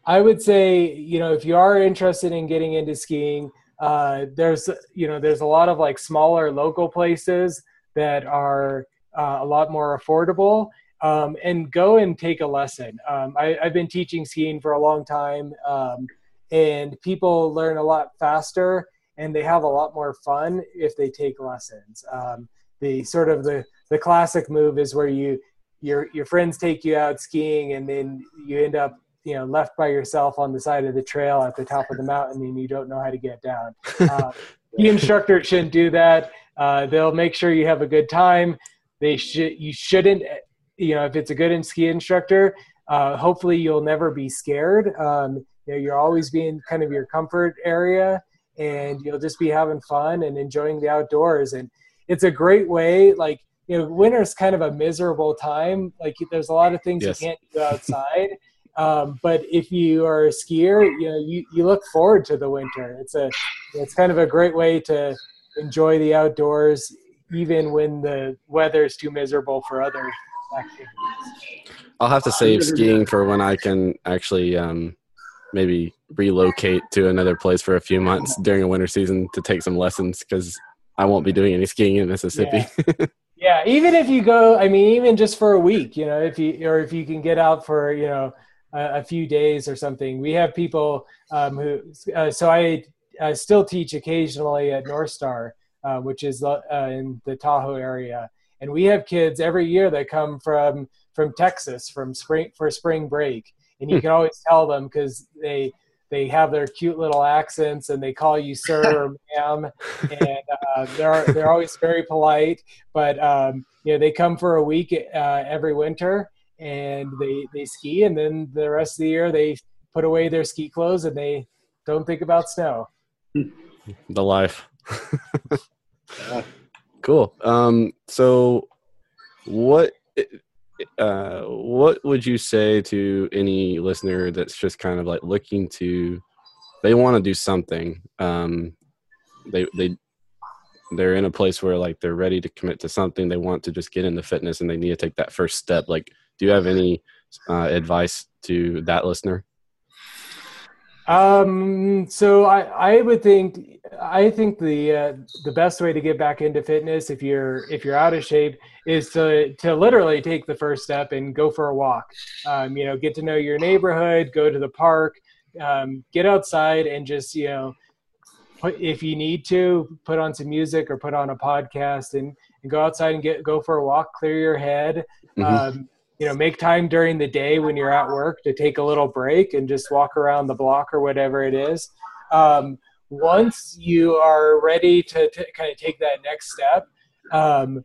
I would say you know if you are interested in getting into skiing, uh, there's you know there's a lot of like smaller local places that are uh, a lot more affordable um, and go and take a lesson. Um, I, have been teaching skiing for a long time, um, and people learn a lot faster and they have a lot more fun if they take lessons. Um, the sort of the, the classic move is where you your your friends take you out skiing and then you end up you know left by yourself on the side of the trail at the top of the mountain and you don't know how to get down. *laughs* Uh, the instructor shouldn't do that. Uh, they'll make sure you have a good time they should you shouldn't you know if it's a good ski instructor uh, hopefully you'll never be scared um, you know you're always being kind of your comfort area and you'll just be having fun and enjoying the outdoors and it's a great way like you know winter's kind of a miserable time like there's a lot of things yes. you can't do outside *laughs* Um, but if you are a skier, you know you, you look forward to the winter. It's a it's kind of a great way to enjoy the outdoors, even when the weather is too miserable for other activities. I'll have to save skiing for when I can actually um, maybe relocate to another place for a few months during a winter season to take some lessons because I won't be doing any skiing in Mississippi. Yeah. yeah, even if you go, I mean, even just for a week, you know, if you or if you can get out for you know a, a few days or something. We have people um, who, uh, so I uh, still teach occasionally at Northstar, uh, which is uh, in the Tahoe area, and we have kids every year that come from from Texas from spring for spring break, and you hmm. can always tell them because they they have their cute little accents and they call you sir or *laughs* ma'am, and uh, they're they're always very polite. But um, you know they come for a week uh, every winter and they they ski, and then the rest of the year they put away their ski clothes and they don't think about snow. The life. *laughs* cool. Um, so what uh, what would you say to any listener that's just kind of like looking to they want to do something um, they they they're in a place where like they're ready to commit to something they want to just get into fitness and they need to take that first step like do you have any uh, advice to that listener um, so I, I would think I think the uh, the best way to get back into fitness if you're if you're out of shape is to to literally take the first step and go for a walk. Um, you know, get to know your neighborhood, go to the park, um, get outside, and just you know, put, if you need to, put on some music or put on a podcast and, and go outside and get go for a walk, clear your head. Mm-hmm. Um, you know make time during the day when you're at work to take a little break and just walk around the block or whatever it is um, once you are ready to, to, kind of take that next step um,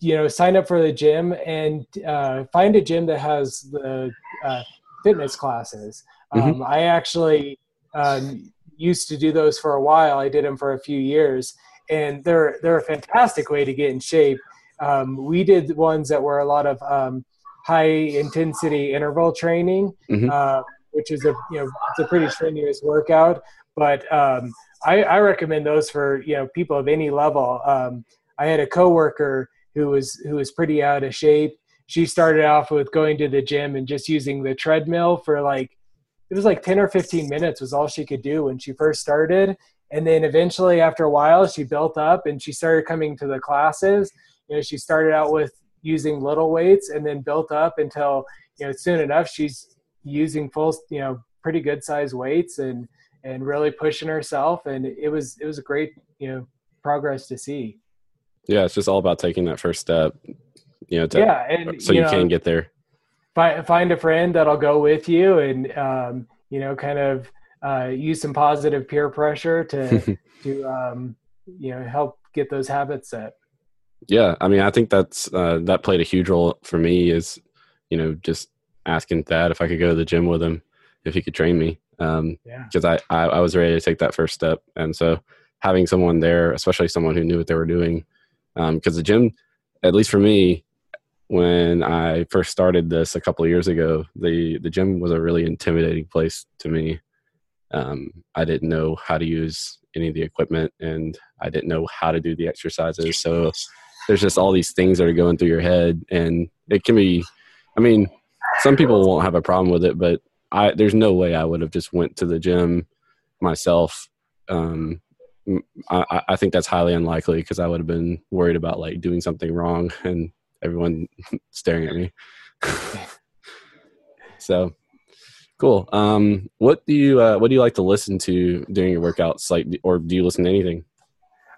you know sign up for the gym and uh, find a gym that has the uh, fitness classes mm-hmm. um, mm-hmm. i actually um, used to do those for a while i did them for a few years and they're they're a fantastic way to get in shape um, we did ones that were a lot of um, high intensity interval training, mm-hmm. uh, which is a you know it's a pretty strenuous workout. But um, I, I, recommend those for you know people of any level. Um, I had a coworker who was who was pretty out of shape. She started off with going to the gym and just using the treadmill for like it was like 10 or 15 minutes was all she could do when she first started and then eventually after a while she built up and she started coming to the classes you know she started out with using little weights and then built up until you know soon enough she's using full you know pretty good size weights and and really pushing herself. And it was it was a great you know progress to see. Yeah it's just all about taking that first step you know to, yeah and, so you, you know, can get there. find find a friend that'll go with you and um, you know kind of uh, use some positive peer pressure to *laughs* to um, you know help get those habits set yeah, I mean, I think that's uh, that played a huge role for me. Is you know just asking Thad if I could go to the gym with him, if he could train me. Um, yeah. Because I, I I was ready to take that first step, and so having someone there, especially someone who knew what they were doing, because um, the gym, at least for me, when I first started this a couple of years ago, the the gym was a really intimidating place to me. Um, I didn't know how to use any of the equipment, and I didn't know how to do the exercises. So there's just all these things that are going through your head and it can be i mean some people won't have a problem with it but i there's no way i would have just went to the gym myself. Um i i think that's highly unlikely because i would have been worried about like doing something wrong *laughs* and everyone *laughs* staring at me. *laughs* So cool. Um what do you uh what do you like to listen to during your workouts? Like or do you listen to anything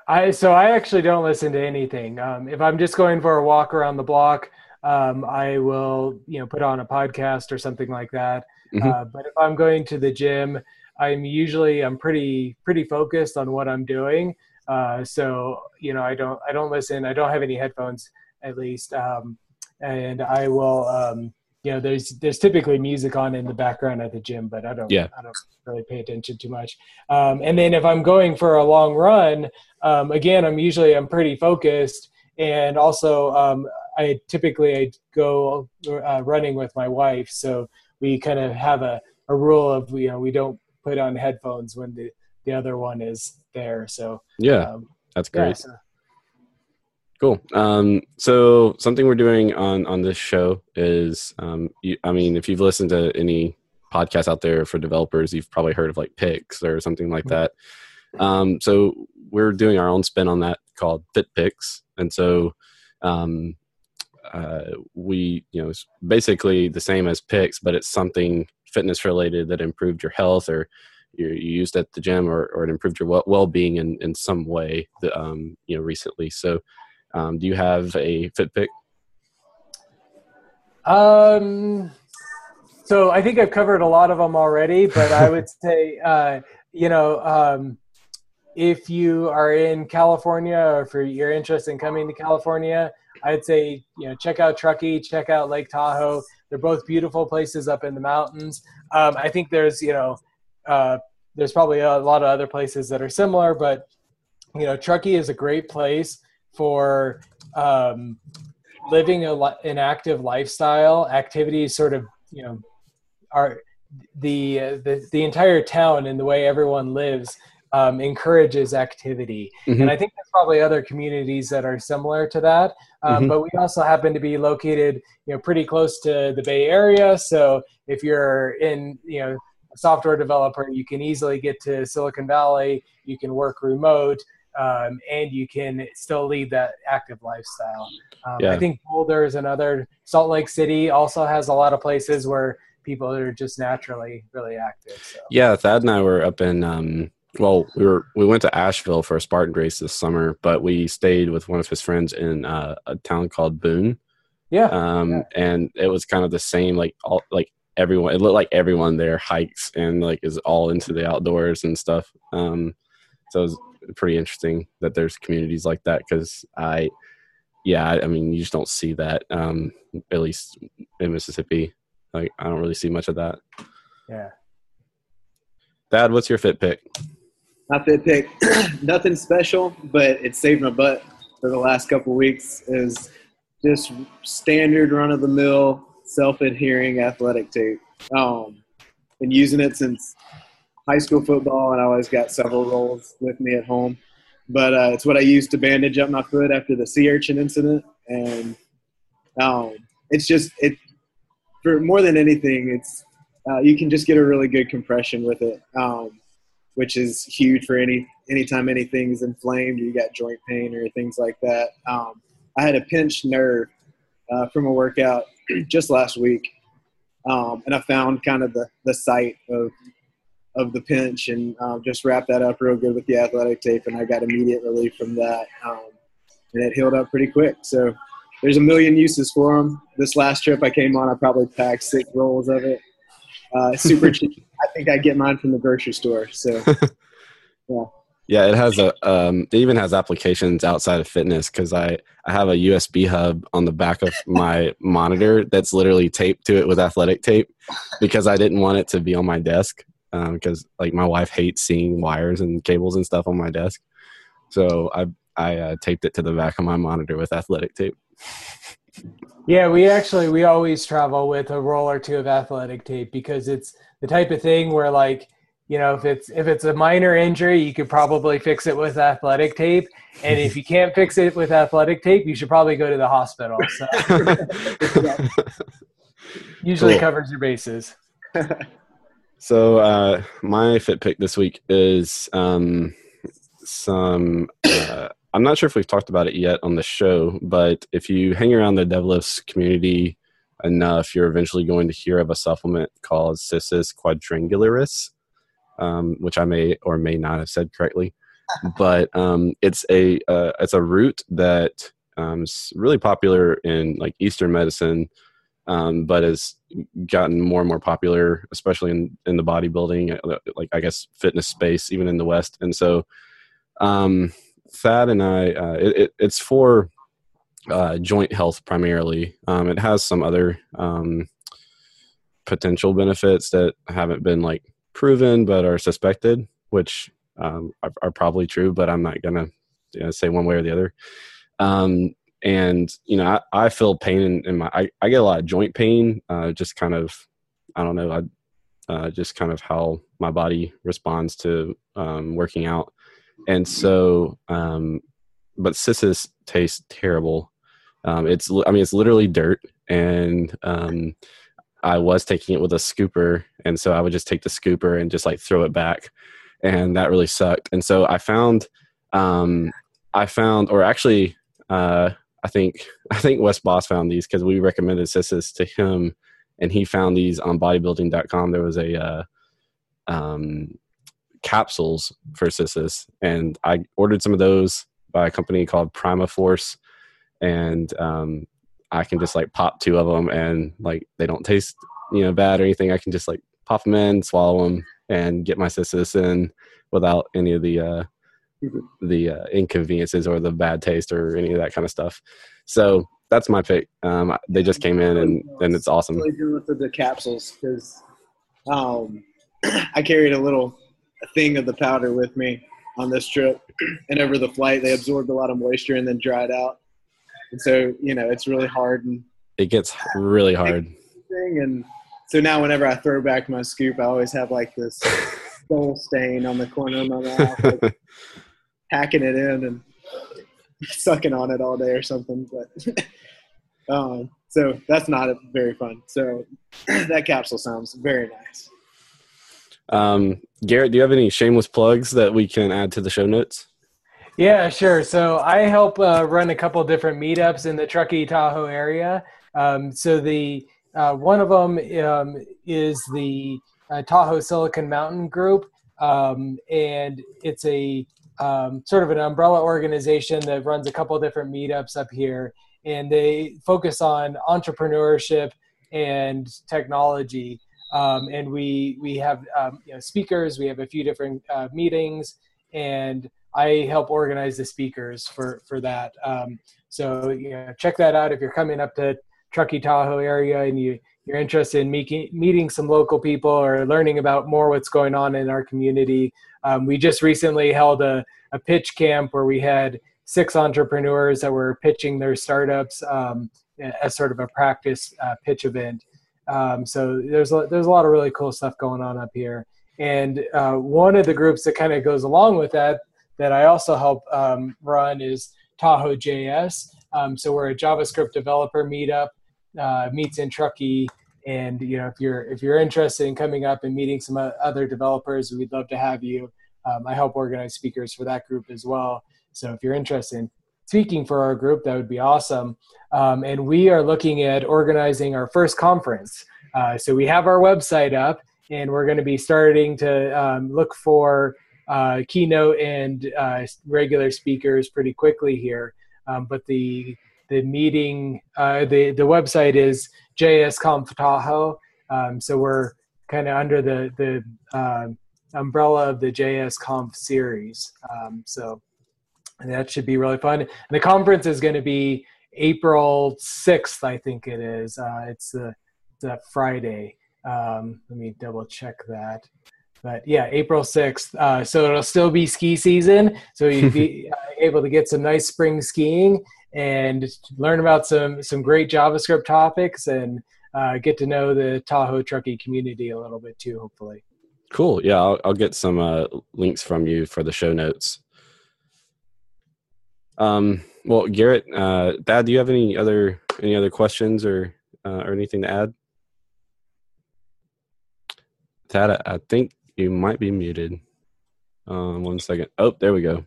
I so I actually don't listen to anything. Um, if I'm just going for a walk around the block, um, I will you know put on a podcast or something like that. Mm-hmm. Uh, but if I'm going to the gym, I'm usually I'm pretty pretty focused on what I'm doing. Uh, so you know I don't I don't listen. I don't have any headphones at least, um, and I will um, you know there's there's typically music on in the background at the gym but i don't yeah. i don't really pay attention too much um, and then if i'm going for a long run um, again i'm usually i'm pretty focused and also um, i typically i go uh, running with my wife so we kind of have a, a rule of you know we don't put on headphones when the the other one is there. So Yeah, that's yeah, great. so- Cool. Um, so something we're doing on on this show is, um, you, I mean, if you've listened to any podcasts out there for developers, you've probably heard of like Picks or something like that. Um, so we're doing our own spin on that called Fit Picks, and so um, uh, we, you know, it's basically the same as Picks, but it's something fitness related that improved your health or you, you used at the gym or, or it improved your well- well-being in, in some way that, um, you know recently so um, do you have a fit pick Um, so I think I've covered a lot of them already, but I would *laughs* say, uh, you know, um, if you are in California or if you're interested in coming to California, I'd say, you know, check out Truckee, check out Lake Tahoe. They're both beautiful places up in the mountains. Um, I think there's, you know, uh, there's probably a lot of other places that are similar, but you know, Truckee is a great place for um, living a, li- an active lifestyle. Activities sort of, you know, are the uh, the the entire town and the way everyone lives um, encourages activity. Mhm. And I think there's probably other communities that are similar to that. Um, Mhm. But we also happen to be located, you know, pretty close to the Bay Area. So if you're in, you know, a software developer, you can easily get to Silicon Valley. You can work remote. Um, and you can still lead that active lifestyle. Um, Yeah. I think Boulder is another. Salt Lake City also has a lot of places where people are just naturally really active. So. yeah thad and i were up in um, well we were we went to asheville for a spartan race this summer but we stayed with one of his friends in uh, a town called boone Yeah. um, and it was kind of the same like all like everyone it looked like everyone there hikes and like is all into the outdoors and stuff um, so it was pretty interesting that there's communities like that because i yeah I, I mean you just don't see that um, at least in mississippi like i don't really see much of that yeah. Thad what's your fit pick My fit pick, *clears throat* nothing special, but it saved my butt for the last couple weeks. Is just standard run of the mill, self adhering athletic tape. Um, been using it since high school football, and I always got several rolls with me at home. But uh, it's what I used to bandage up my foot after the sea urchin incident, and um, it's just it for more than anything, it's uh, you can just get a really good compression with it. Um, which is huge for any anytime anything's inflamed or you got joint pain or things like that. Um, I had a pinched nerve uh, from a workout *clears throat* just last week, um, and I found kind of the, the site of of the pinch and um, just wrapped that up real good with the athletic tape, and I got immediate relief from that, um, and it healed up pretty quick. So there's a million uses for them. This last trip I came on, I probably packed six rolls of it. Uh, super *laughs* cheap. I think I get mine from the grocery store. So *laughs* Yeah, Yeah, it has a. Um, it even has applications outside of fitness because I I have a USB hub on the back of my *laughs* monitor that's literally taped to it with athletic tape because I didn't want it to be on my desk because like my wife hates seeing wires and cables and stuff on my desk, so I I uh, taped it to the back of my monitor with athletic tape. Yeah, we actually we always travel with a roll or two of athletic tape because it's the type of thing where like you know if it's if it's a minor injury you could probably fix it with athletic tape and if you can't fix it with athletic tape you should probably go to the hospital so *laughs* *laughs* usually Cool. covers your bases *laughs* So uh, my fit pick this week is um, some. Uh, I'm not sure if we've talked about it yet on the show, but if you hang around the deadlifts community enough, you're eventually going to hear of a supplement called Cissus quadrangularis, um, which I may or may not have said correctly, *laughs* but um, it's a uh, it's a root that um, is really popular in like Eastern medicine, um, but has gotten more and more popular, especially in in the bodybuilding, uh, like I guess fitness space, even in the West. And so, um, Thad and I, uh, it, it, it's for uh, joint health primarily. Um, it has some other um, potential benefits that haven't been like proven but are suspected, which um, are, are probably true. But I'm not gonna you know, say one way or the other. And you know, I, I feel pain in, in my. I, I get a lot of joint pain, uh, just kind of I don't know. I uh, just kind of how my body responds to um, working out, and so. Um, but Cissus tastes terrible. Um, it's I mean it's literally dirt, and um, I was taking it with a scooper, and so I would just take the scooper and just like throw it back, and that really sucked. And so I found, um, I found, or actually, uh, I think *laughs* I think Wes Bos found these because we recommended Cissus to him, and he found these on bodybuilding.com. There was a uh, um, capsules for Cissus, and I ordered some of those by a company called PrimaForce, and um, I can just like pop two of them, and like they don't taste you know bad or anything. I can just like pop them in, swallow them, and get my Cissus in without any of the uh, the uh, inconveniences or the bad taste or any of that kind of stuff. So that's my pick. Um, they just came in and, and it's awesome. Really with the, capsules because um, *clears throat* I carried a little thing of the powder with me on this trip, *clears throat* and over the flight they absorbed a lot of moisture and then dried out, and so you know it's really hard and it gets really hard. And so now whenever I throw back my scoop, I always have like this *laughs* stain on the corner of my mouth. Like, *laughs* hacking it in and *laughs* sucking on it all day or something. But *laughs* um, so that's not very fun. So *clears throat* that capsule sounds very nice. Um, Garrett, do you have any shameless plugs that we can add to the show notes? Yeah, sure. So I help uh, run a couple different meetups in the Truckee Tahoe area. Um, so the uh, one of them um, is the uh, Tahoe Silicon Mountain Group, um, and it's a um, sort of an umbrella organization that runs a couple different meetups up here, and they focus on entrepreneurship and technology. Um, and we we have um, you know, speakers. We have a few different uh, meetings, and I help organize the speakers for for that. Um, so you know, check that out if you're coming up to Truckee Tahoe area and you you're interested in meeting meeting some local people or learning about more what's going on in our community. Um, we just recently held a, a pitch camp where we had six entrepreneurs that were pitching their startups um, as sort of a practice uh, pitch event. Um, so there's a, there's a lot of really cool stuff going on up here. And uh, one of the groups that kind of goes along with that that I also help um, run is Tahoe JS. Um, so we're a JavaScript developer meetup, uh, meets in Truckee. And you know if you're if you're interested in coming up and meeting some other developers we'd love to have you. Um, i help organize speakers for that group as well. So if you're interested in speaking for our group that would be awesome. Um, and we are looking at organizing our first conference. Uh, so we have our website up and we're going to be starting to um, look for uh, keynote and uh, regular speakers pretty quickly here. Um, but the the meeting uh, the the website is jsconf Tahoe. Um, so we're kind of under the the uh, umbrella of the JSConf series. Um, so that should be really fun. And the conference is going to be April sixth, I think it is. Uh, it's the the Friday. Um, let me double check that. But yeah, April 6th. Uh, so it'll still be ski season. So you'd be *laughs* uh, able to get some nice spring skiing and learn about some some great JavaScript topics and uh, get to know the Tahoe Truckee community a little bit too. Hopefully. Cool. Yeah, I'll, I'll get some uh, links from you for the show notes. Um, well, Garrett, uh, Thad, do you have any other any other questions or uh, or anything to add? Thad, I think you might be muted. Um, one second. Oh, there we go.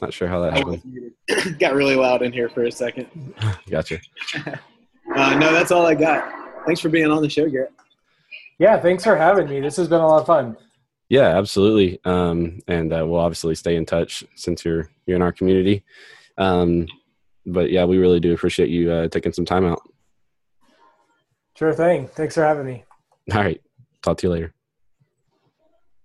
Not sure how that happened. *clears throat* got really loud in here for a second. *laughs* *laughs* gotcha. uh, no, that's all I got. Thanks for being on the show, Garrett. Yeah, thanks for having me. This has been a lot of fun. Yeah, absolutely. Um, and uh, we'll obviously stay in touch since you're you're in our community. Um, but yeah, we really do appreciate you uh, taking some time out. Sure thing. Thanks for having me. All right. Talk to you later.